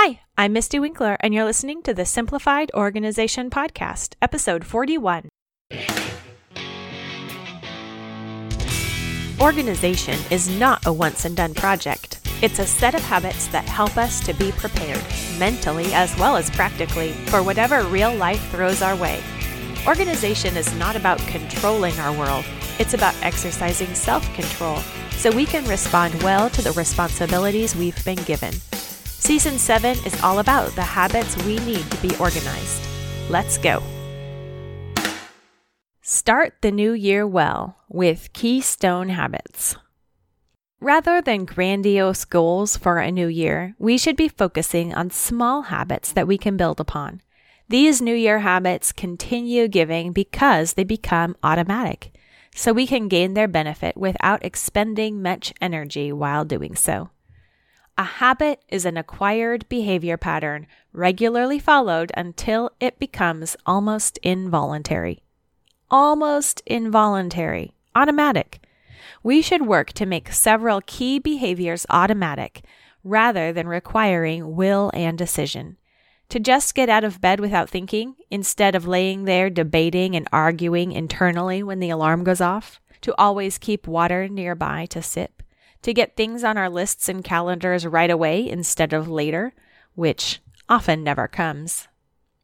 Hi, I'm Mystie Winckler, and you're listening to the Simplified Organization Podcast, episode 41. Organization is not a once and done project. It's a set of habits that help us to be prepared, mentally as well as practically, for whatever real life throws our way. Organization is not about controlling our world, it's about exercising self control so we can respond well to the responsibilities we've been given. Season 7 is all about the habits we need to be organized. Let's go. Start the new year well with Keystone Habits. Rather than grandiose goals for a new year, we should be focusing on small habits that we can build upon. These new year habits continue giving because they become automatic, so we can gain their benefit without expending much energy while doing so. A habit is an acquired behavior pattern regularly followed until it becomes almost involuntary. Almost involuntary, automatic. We should work to make several key behaviors automatic rather than requiring will and decision. To just get out of bed without thinking, instead of laying there debating and arguing internally when the alarm goes off. To always keep water nearby to sip to get things on our lists and calendars right away instead of later, which often never comes.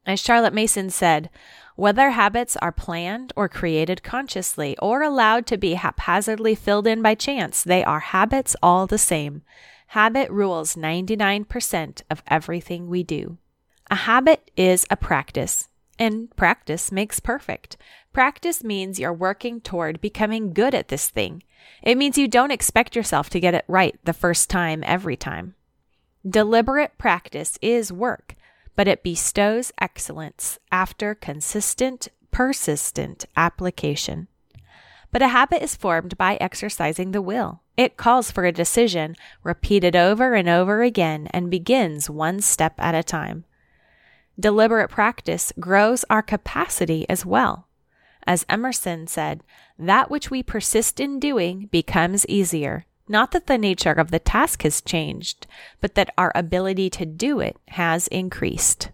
As Charlotte Mason said, whether habits are planned or created consciously or allowed to be haphazardly filled in by chance, they are habits all the same. Habit rules 99% of everything we do. A habit is a practice, and practice makes perfect. Practice means you're working toward becoming good at this thing. It means you don't expect yourself to get it right the first time every time. Deliberate practice is work, but it bestows excellence after consistent, persistent application. But a habit is formed by exercising the will. It calls for a decision, repeated over and over again, and begins one step at a time. Deliberate practice grows our capacity as well. As Emerson said, that which we persist in doing becomes easier. Not that the nature of the task has changed, but that our ability to do it has increased.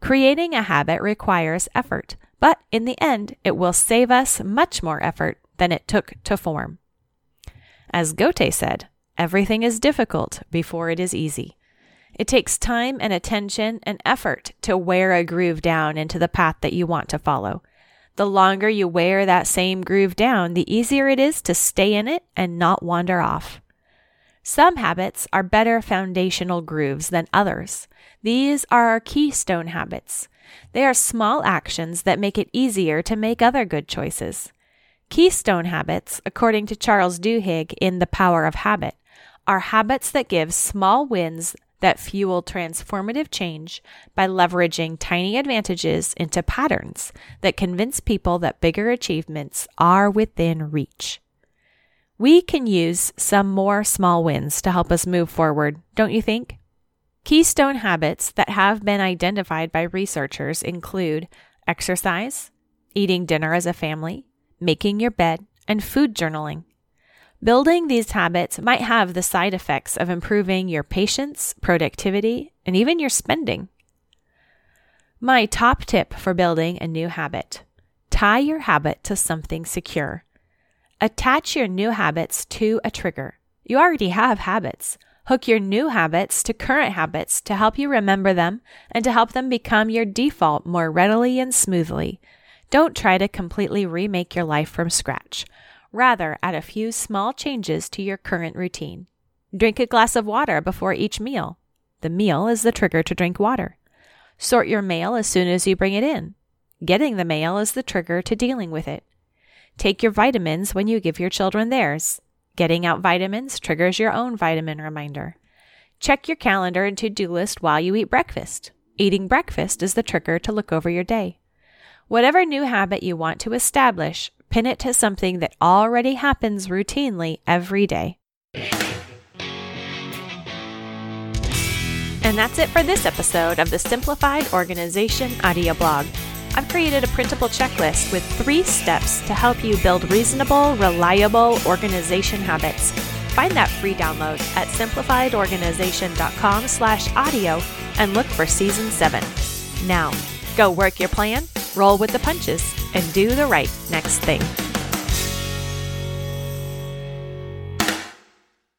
Creating a habit requires effort, but in the end, it will save us much more effort than it took to form. As Goethe said, everything is difficult before it is easy. It takes time and attention and effort to wear a groove down into the path that you want to follow. The longer you wear that same groove down, the easier it is to stay in it and not wander off. Some habits are better foundational grooves than others. These are our keystone habits. They are small actions that make it easier to make other good choices. Keystone habits, according to Charles Duhigg in The Power of Habit, are habits that give small wins that fuel transformative change by leveraging tiny advantages into patterns that convince people that bigger achievements are within reach. We can use some more small wins to help us move forward, don't you think? Keystone habits that have been identified by researchers include exercise, eating dinner as a family, making your bed, and food journaling. Building these habits might have the side effects of improving your patience, productivity, and even your spending. My top tip for building a new habit tie your habit to something secure. Attach your new habits to a trigger. You already have habits. Hook your new habits to current habits to help you remember them and to help them become your default more readily and smoothly. Don't try to completely remake your life from scratch. Rather, add a few small changes to your current routine. Drink a glass of water before each meal. The meal is the trigger to drink water. Sort your mail as soon as you bring it in. Getting the mail is the trigger to dealing with it. Take your vitamins when you give your children theirs. Getting out vitamins triggers your own vitamin reminder. Check your calendar and to do list while you eat breakfast. Eating breakfast is the trigger to look over your day. Whatever new habit you want to establish, Pin it to something that already happens routinely every day. And that's it for this episode of the Simplified Organization audio blog. I've created a printable checklist with three steps to help you build reasonable, reliable organization habits. Find that free download at simplifiedorganization.com slash audio and look for season 7. Now, go work your plan, roll with the punches, and do the right next thing.